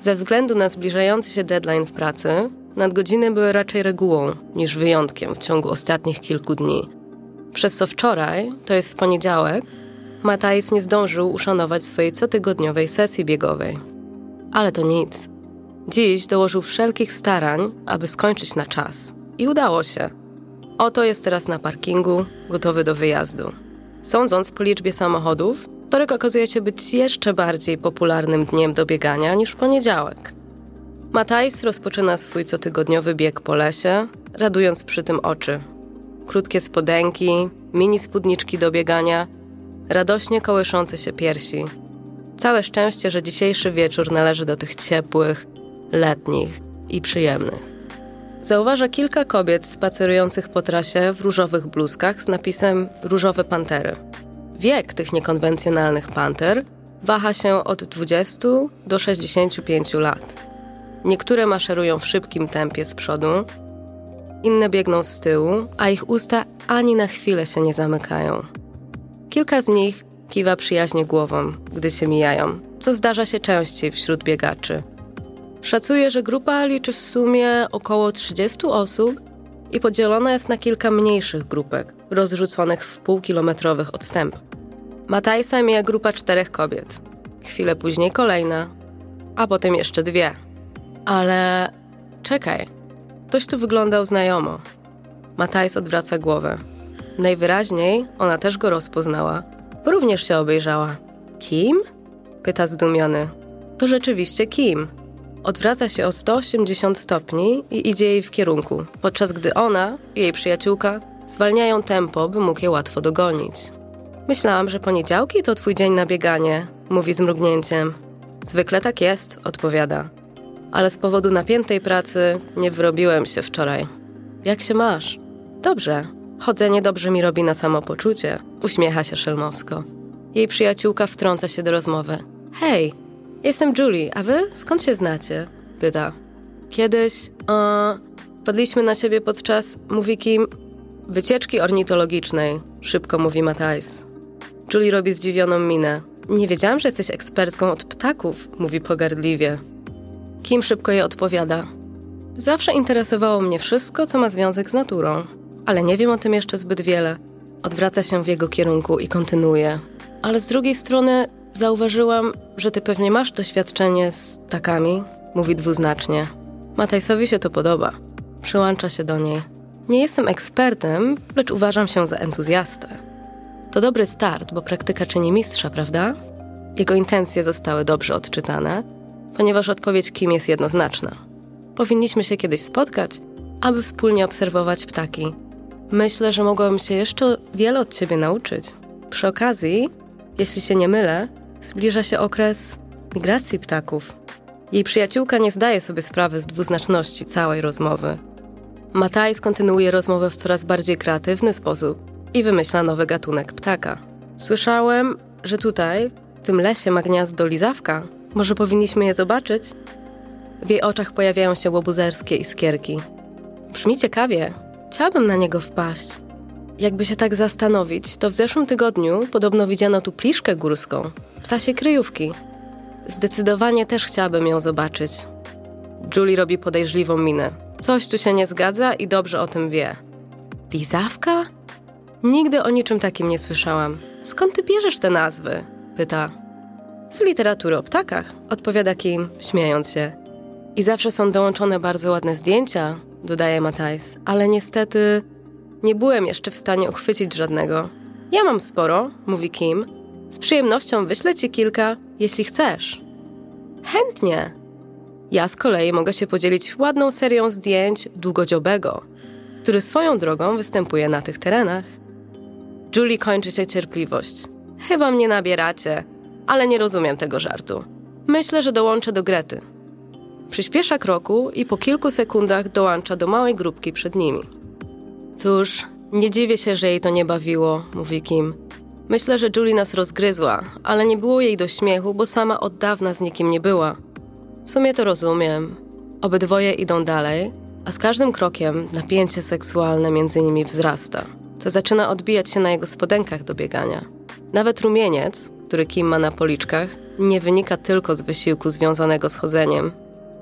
Ze względu na zbliżający się deadline w pracy, nadgodziny były raczej regułą niż wyjątkiem w ciągu ostatnich kilku dni. Przez co wczoraj, to jest w poniedziałek, Matajs nie zdążył uszanować swojej cotygodniowej sesji biegowej. Ale to nic. Dziś dołożył wszelkich starań, aby skończyć na czas. I udało się. Oto jest teraz na parkingu, gotowy do wyjazdu. Sądząc po liczbie samochodów, wtorek okazuje się być jeszcze bardziej popularnym dniem do biegania niż poniedziałek. Matajs rozpoczyna swój cotygodniowy bieg po lesie, radując przy tym oczy. Krótkie spodenki, mini spódniczki do biegania, radośnie kołyszące się piersi. Całe szczęście, że dzisiejszy wieczór należy do tych ciepłych, letnich i przyjemnych. Zauważa kilka kobiet spacerujących po trasie w różowych bluzkach z napisem Różowe Pantery. Wiek tych niekonwencjonalnych panter waha się od 20 do 65 lat. Niektóre maszerują w szybkim tempie z przodu, inne biegną z tyłu, a ich usta ani na chwilę się nie zamykają. Kilka z nich kiwa przyjaźnie głową, gdy się mijają, co zdarza się częściej wśród biegaczy – Szacuje, że grupa liczy w sumie około 30 osób i podzielona jest na kilka mniejszych grupek, rozrzuconych w półkilometrowych odstępach. Matajsa mija grupa czterech kobiet. Chwilę później kolejna, a potem jeszcze dwie. Ale czekaj, ktoś tu wyglądał znajomo. Matajs odwraca głowę. Najwyraźniej ona też go rozpoznała, bo również się obejrzała. Kim? Pyta zdumiony. To rzeczywiście Kim. Odwraca się o 180 stopni i idzie jej w kierunku, podczas gdy ona i jej przyjaciółka zwalniają tempo, by mógł je łatwo dogonić. Myślałam, że poniedziałki to twój dzień na bieganie, mówi z mrugnięciem. Zwykle tak jest, odpowiada. Ale z powodu napiętej pracy nie wyrobiłem się wczoraj. Jak się masz? Dobrze. Chodzenie dobrze mi robi na samopoczucie, uśmiecha się szelmowsko. Jej przyjaciółka wtrąca się do rozmowy. Hej, Jestem Julie, a wy skąd się znacie? Pyta. Kiedyś a, padliśmy na siebie podczas, mówi Kim, wycieczki ornitologicznej, szybko mówi Matthijs. Julie robi zdziwioną minę. Nie wiedziałam, że jesteś ekspertką od ptaków, mówi pogardliwie. Kim szybko jej odpowiada. Zawsze interesowało mnie wszystko, co ma związek z naturą, ale nie wiem o tym jeszcze zbyt wiele. Odwraca się w jego kierunku i kontynuuje. Ale z drugiej strony Zauważyłam, że ty pewnie masz doświadczenie z takami, mówi dwuznacznie. Matajsowi się to podoba. Przyłącza się do niej. Nie jestem ekspertem, lecz uważam się za entuzjastę. To dobry start, bo praktyka czyni mistrza, prawda? Jego intencje zostały dobrze odczytane, ponieważ odpowiedź kim jest jednoznaczna. Powinniśmy się kiedyś spotkać, aby wspólnie obserwować ptaki. Myślę, że mogłabym się jeszcze wiele od ciebie nauczyć. Przy okazji, jeśli się nie mylę, zbliża się okres migracji ptaków. Jej przyjaciółka nie zdaje sobie sprawy z dwuznaczności całej rozmowy. Matajs kontynuuje rozmowę w coraz bardziej kreatywny sposób i wymyśla nowy gatunek ptaka. Słyszałem, że tutaj, w tym lesie ma gniazdo lizawka. Może powinniśmy je zobaczyć? W jej oczach pojawiają się łobuzerskie iskierki. Brzmi ciekawie. Chciałabym na niego wpaść. Jakby się tak zastanowić, to w zeszłym tygodniu podobno widziano tu pliszkę górską ptasie kryjówki. Zdecydowanie też chciałabym ją zobaczyć. Julie robi podejrzliwą minę. Coś tu się nie zgadza i dobrze o tym wie. Lizawka? Nigdy o niczym takim nie słyszałam. Skąd ty bierzesz te nazwy? Pyta. Z literatury o ptakach, odpowiada Kim, śmiejąc się. I zawsze są dołączone bardzo ładne zdjęcia, dodaje Matthijs, ale niestety nie byłem jeszcze w stanie uchwycić żadnego. Ja mam sporo, mówi Kim, z przyjemnością wyślę ci kilka, jeśli chcesz. Chętnie. Ja z kolei mogę się podzielić ładną serią zdjęć długodziobego, który swoją drogą występuje na tych terenach. Julie kończy się cierpliwość. Chyba mnie nabieracie, ale nie rozumiem tego żartu. Myślę, że dołączę do Grety. Przyspiesza kroku i po kilku sekundach dołącza do małej grupki przed nimi. Cóż, nie dziwię się, że jej to nie bawiło, mówi Kim. Myślę, że Julie nas rozgryzła, ale nie było jej do śmiechu, bo sama od dawna z nikim nie była. W sumie to rozumiem. Obydwoje idą dalej, a z każdym krokiem napięcie seksualne między nimi wzrasta, co zaczyna odbijać się na jego spodenkach do biegania. Nawet rumieniec, który Kim ma na policzkach, nie wynika tylko z wysiłku związanego z chodzeniem.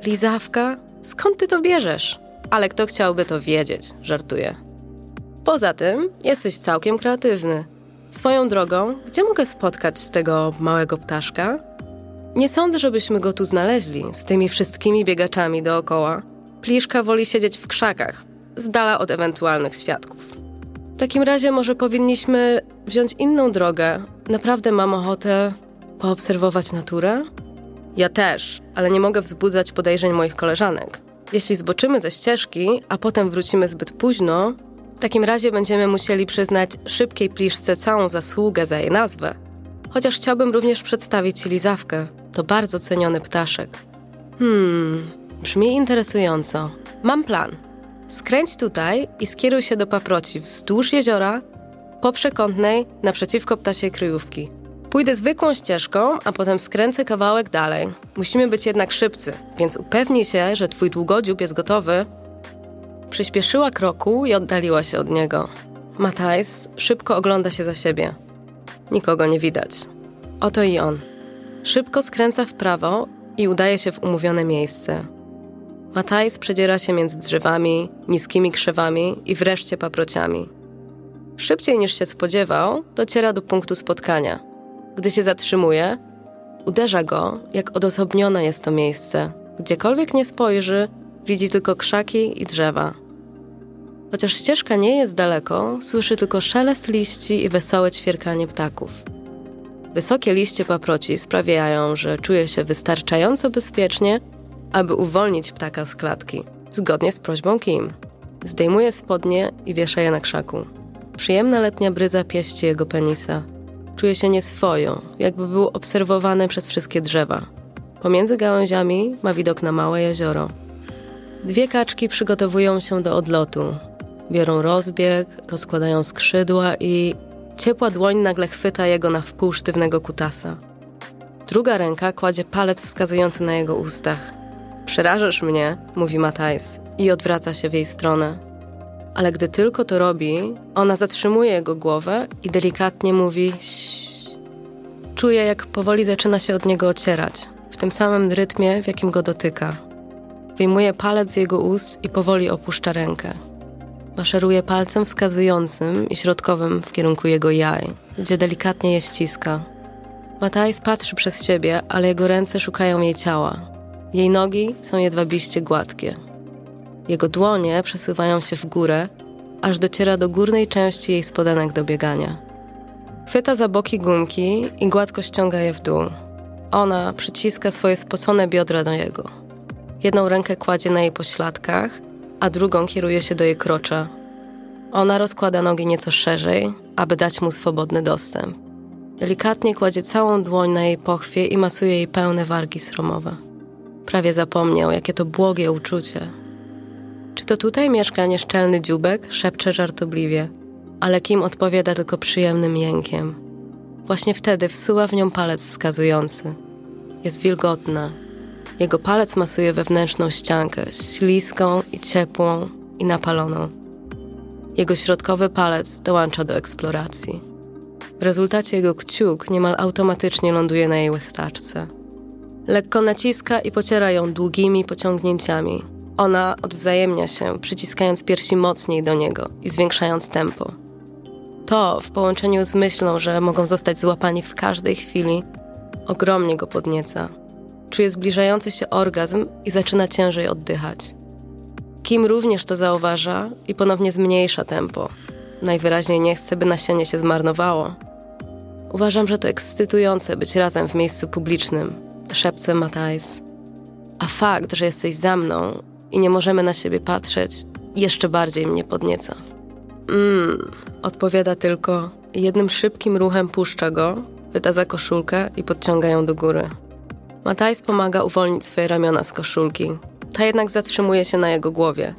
Lizawka? Skąd ty to bierzesz? Ale kto chciałby to wiedzieć, żartuję. Poza tym, jesteś całkiem kreatywny. Swoją drogą, gdzie mogę spotkać tego małego ptaszka? Nie sądzę, żebyśmy go tu znaleźli, z tymi wszystkimi biegaczami dookoła. Pliszka woli siedzieć w krzakach, z dala od ewentualnych świadków. W takim razie może powinniśmy wziąć inną drogę. Naprawdę mam ochotę poobserwować naturę? Ja też, ale nie mogę wzbudzać podejrzeń moich koleżanek. Jeśli zboczymy ze ścieżki, a potem wrócimy zbyt późno, w takim razie będziemy musieli przyznać szybkiej pliszce całą zasługę za jej nazwę. Chociaż chciałbym również przedstawić Ci lizawkę. To bardzo ceniony ptaszek. Hmm, brzmi interesująco. Mam plan. Skręć tutaj i skieruj się do paproci wzdłuż jeziora, po przekątnej, naprzeciwko ptasiej kryjówki. Pójdę zwykłą ścieżką, a potem skręcę kawałek dalej. Musimy być jednak szybcy, więc upewnij się, że twój długodziób jest gotowy. Przyspieszyła kroku i oddaliła się od niego. Matajs szybko ogląda się za siebie. Nikogo nie widać. Oto i on. Szybko skręca w prawo i udaje się w umówione miejsce. Matajs przedziera się między drzewami, niskimi krzewami i wreszcie paprociami. Szybciej niż się spodziewał, dociera do punktu spotkania. Gdy się zatrzymuje, uderza go, jak odosobnione jest to miejsce. Gdziekolwiek nie spojrzy, widzi tylko krzaki i drzewa. Chociaż ścieżka nie jest daleko, słyszy tylko szelest liści i wesołe ćwierkanie ptaków. Wysokie liście paproci sprawiają, że czuje się wystarczająco bezpiecznie, aby uwolnić ptaka z klatki, zgodnie z prośbą Kim. Zdejmuje spodnie i wiesza je na krzaku. Przyjemna letnia bryza pieści jego penisa. Czuje się nieswojo, jakby był obserwowany przez wszystkie drzewa. Pomiędzy gałęziami ma widok na małe jezioro. Dwie kaczki przygotowują się do odlotu. Biorą rozbieg, rozkładają skrzydła i ciepła dłoń nagle chwyta jego na wpół sztywnego kutasa. Druga ręka kładzie palec wskazujący na jego ustach. Przerażasz mnie, mówi Matajs i odwraca się w jej stronę. Ale gdy tylko to robi, ona zatrzymuje jego głowę i delikatnie mówi. Czuje, jak powoli zaczyna się od niego ocierać, w tym samym rytmie, w jakim go dotyka. Wyjmuje palec z jego ust i powoli opuszcza rękę. Maszeruje palcem wskazującym i środkowym w kierunku jego jaj, gdzie delikatnie je ściska. Matajs patrzy przez siebie, ale jego ręce szukają jej ciała. Jej nogi są jedwabiście gładkie. Jego dłonie przesuwają się w górę, aż dociera do górnej części jej spodenek do biegania. Chwyta za boki gumki i gładko ściąga je w dół. Ona przyciska swoje spocone biodra do jego. Jedną rękę kładzie na jej pośladkach, a drugą kieruje się do jej krocza. Ona rozkłada nogi nieco szerzej, aby dać mu swobodny dostęp. Delikatnie kładzie całą dłoń na jej pochwie i masuje jej pełne wargi sromowe. Prawie zapomniał, jakie to błogie uczucie. Czy to tutaj mieszka nieszczelny dziubek? Szepcze żartobliwie, ale Kim odpowiada tylko przyjemnym jękiem. Właśnie wtedy wsuwa w nią palec wskazujący. Jest wilgotna. Jego palec masuje wewnętrzną ściankę, śliską i ciepłą i napaloną. Jego środkowy palec dołącza do eksploracji. W rezultacie jego kciuk niemal automatycznie ląduje na jej łechtaczce. Lekko naciska i pociera ją długimi pociągnięciami. Ona odwzajemnia się, przyciskając piersi mocniej do niego i zwiększając tempo. To, w połączeniu z myślą, że mogą zostać złapani w każdej chwili, ogromnie go podnieca. Czuje zbliżający się orgazm i zaczyna ciężej oddychać. Kim również to zauważa i ponownie zmniejsza tempo. Najwyraźniej nie chce, by nasienie się zmarnowało. Uważam, że to ekscytujące być razem w miejscu publicznym, szepce Matthijs. A fakt, że jesteś za mną i nie możemy na siebie patrzeć, jeszcze bardziej mnie podnieca. Mmm, odpowiada tylko. Jednym szybkim ruchem puszcza go, pyta za koszulkę i podciąga ją do góry. Matthijs pomaga uwolnić swoje ramiona z koszulki. Ta jednak zatrzymuje się na jego głowie.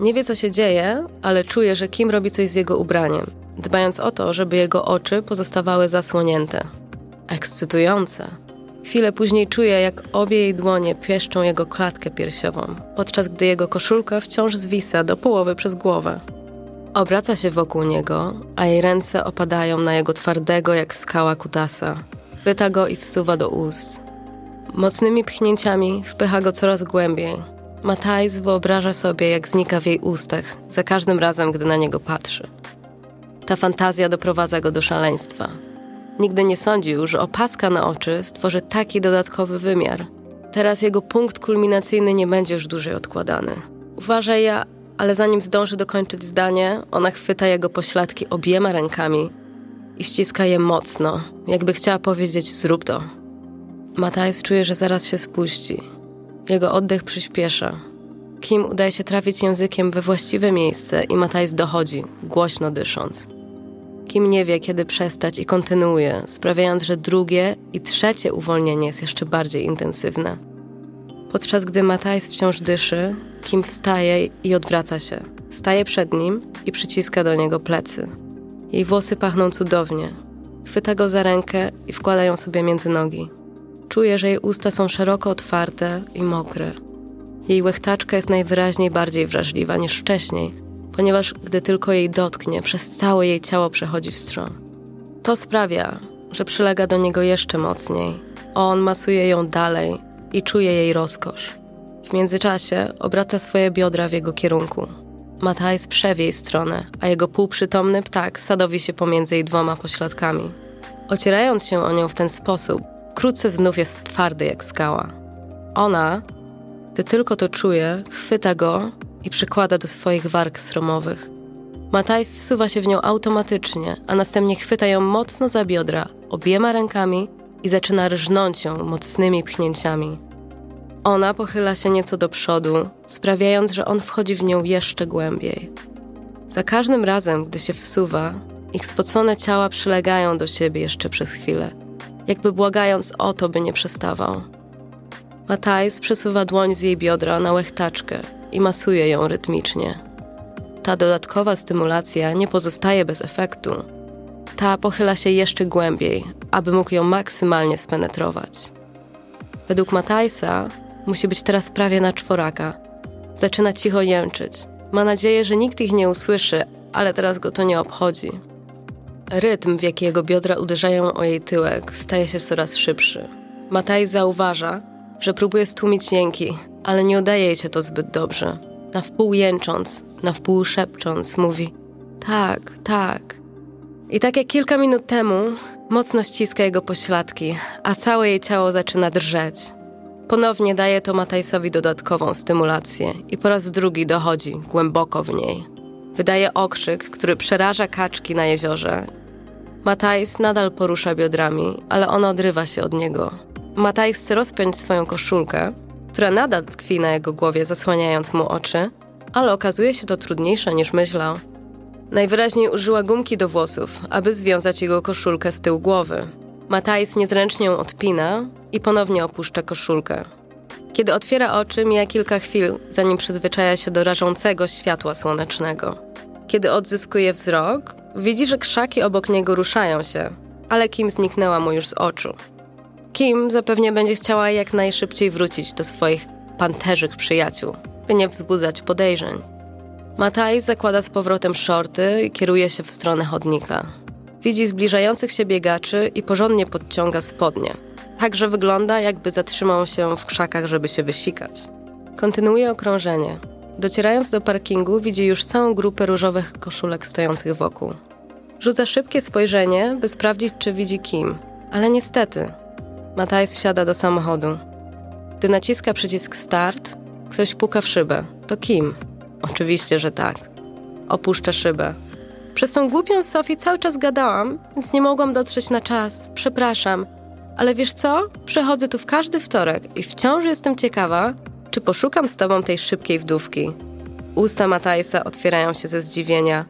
Nie wie, co się dzieje, ale czuje, że Kim robi coś z jego ubraniem, dbając o to, żeby jego oczy pozostawały zasłonięte. Ekscytujące. Chwilę później czuje, jak obie jej dłonie pieszczą jego klatkę piersiową, podczas gdy jego koszulka wciąż zwisa do połowy przez głowę. Obraca się wokół niego, a jej ręce opadają na jego twardego jak skała kutasa. Pyta go i wsuwa do ust. Mocnymi pchnięciami wpycha go coraz głębiej. Matthijs wyobraża sobie, jak znika w jej ustach za każdym razem, gdy na niego patrzy. Ta fantazja doprowadza go do szaleństwa. Nigdy nie sądził, że opaska na oczy stworzy taki dodatkowy wymiar. Teraz jego punkt kulminacyjny nie będzie już dłużej odkładany. Uważaj ja, ale zanim zdąży dokończyć zdanie, ona chwyta jego pośladki obiema rękami i ściska je mocno, jakby chciała powiedzieć: Zrób to. Matthijs czuje, że zaraz się spuści. Jego oddech przyspiesza. Kim udaje się trafić językiem we właściwe miejsce i Matthijs dochodzi, głośno dysząc. Kim nie wie, kiedy przestać i kontynuuje, sprawiając, że drugie i trzecie uwolnienie jest jeszcze bardziej intensywne. Podczas gdy Matthijs wciąż dyszy, Kim wstaje i odwraca się. Staje przed nim i przyciska do niego plecy. Jej włosy pachną cudownie. Chwyta go za rękę i wkłada ją sobie między nogi. Czuje, że jej usta są szeroko otwarte i mokre. Jej łechtaczka jest najwyraźniej bardziej wrażliwa niż wcześniej, ponieważ gdy tylko jej dotknie, przez całe jej ciało przechodzi wstrząs. To sprawia, że przylega do niego jeszcze mocniej. On masuje ją dalej i czuje jej rozkosz. W międzyczasie obraca swoje biodra w jego kierunku. Matthijs przewie jej stronę, a jego półprzytomny ptak sadowi się pomiędzy jej dwoma pośladkami. Ocierając się o nią w ten sposób, wkrótce znów jest twardy jak skała. Ona, gdy tylko to czuje, chwyta go i przykłada do swoich warg sromowych. Matthijs wsuwa się w nią automatycznie, a następnie chwyta ją mocno za biodra, obiema rękami i zaczyna rżnąć ją mocnymi pchnięciami. Ona pochyla się nieco do przodu, sprawiając, że on wchodzi w nią jeszcze głębiej. Za każdym razem, gdy się wsuwa, ich spocone ciała przylegają do siebie jeszcze przez chwilę, jakby błagając o to, by nie przestawał. Matthijs przesuwa dłoń z jej biodra na łechtaczkę i masuje ją rytmicznie. Ta dodatkowa stymulacja nie pozostaje bez efektu. Ta pochyla się jeszcze głębiej, aby mógł ją maksymalnie spenetrować. Według Matthijsa musi być teraz prawie na czworaka. Zaczyna cicho jęczyć. Ma nadzieję, że nikt ich nie usłyszy, ale teraz go to nie obchodzi. Rytm, w jaki jego biodra uderzają o jej tyłek, staje się coraz szybszy. Mataj zauważa, że próbuje stłumić jęki, ale nie udaje jej się to zbyt dobrze. Na wpół jęcząc, na wpół szepcząc, mówi: Tak, tak. I tak jak kilka minut temu, mocno ściska jego pośladki, a całe jej ciało zaczyna drżeć. Ponownie daje to Matajsowi dodatkową stymulację i po raz drugi dochodzi głęboko w niej. Wydaje okrzyk, który przeraża kaczki na jeziorze. Matajs nadal porusza biodrami, ale ona odrywa się od niego. Matajs chce rozpiąć swoją koszulkę, która nadal tkwi na jego głowie, zasłaniając mu oczy, ale okazuje się to trudniejsze niż myślał. Najwyraźniej użyła gumki do włosów, aby związać jego koszulkę z tyłu głowy. Matajs niezręcznie ją odpina i ponownie opuszcza koszulkę. Kiedy otwiera oczy, mija kilka chwil, zanim przyzwyczaja się do rażącego światła słonecznego. Kiedy odzyskuje wzrok, widzi, że krzaki obok niego ruszają się, ale Kim zniknęła mu już z oczu. Kim zapewnie będzie chciała jak najszybciej wrócić do swoich panterzych przyjaciół, by nie wzbudzać podejrzeń. Mataj zakłada z powrotem shorty i kieruje się w stronę chodnika. Widzi zbliżających się biegaczy i porządnie podciąga spodnie. Także wygląda, jakby zatrzymał się w krzakach, żeby się wysikać. Kontynuuje okrążenie. Docierając do parkingu, widzi już całą grupę różowych koszulek stojących wokół. Rzuca szybkie spojrzenie, by sprawdzić, czy widzi Kim, ale niestety. Matthijs wsiada do samochodu. Gdy naciska przycisk start, ktoś puka w szybę. To Kim. Oczywiście, że tak. Opuszcza szybę. Przez tą głupią Sofię cały czas gadałam, więc nie mogłam dotrzeć na czas. Przepraszam. Ale wiesz co? Przechodzę tu w każdy wtorek i wciąż jestem ciekawa, czy poszukam z tobą tej szybkiej wdówki. Usta Matajsa otwierają się ze zdziwienia.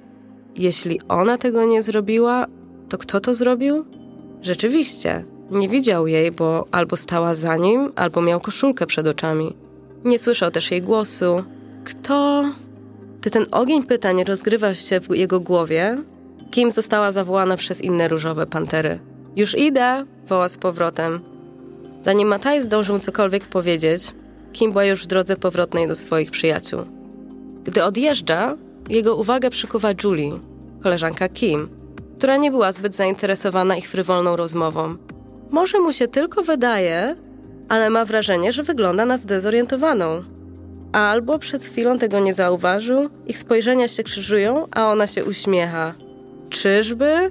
Jeśli ona tego nie zrobiła, to kto to zrobił? Rzeczywiście, nie widział jej, bo albo stała za nim, albo miał koszulkę przed oczami. Nie słyszał też jej głosu. Kto? Gdy ten ogień pytań rozgrywa się w jego głowie, Kim została zawołana przez inne różowe pantery. Już idę, woła z powrotem. Zanim Mataj zdążył cokolwiek powiedzieć, Kim była już w drodze powrotnej do swoich przyjaciół. Gdy odjeżdża, jego uwagę przykuwa Julie, koleżanka Kim, która nie była zbyt zainteresowana ich frywolną rozmową. Może mu się tylko wydaje, ale ma wrażenie, że wygląda na zdezorientowaną. Albo przed chwilą tego nie zauważył, ich spojrzenia się krzyżują, a ona się uśmiecha. Czyżby?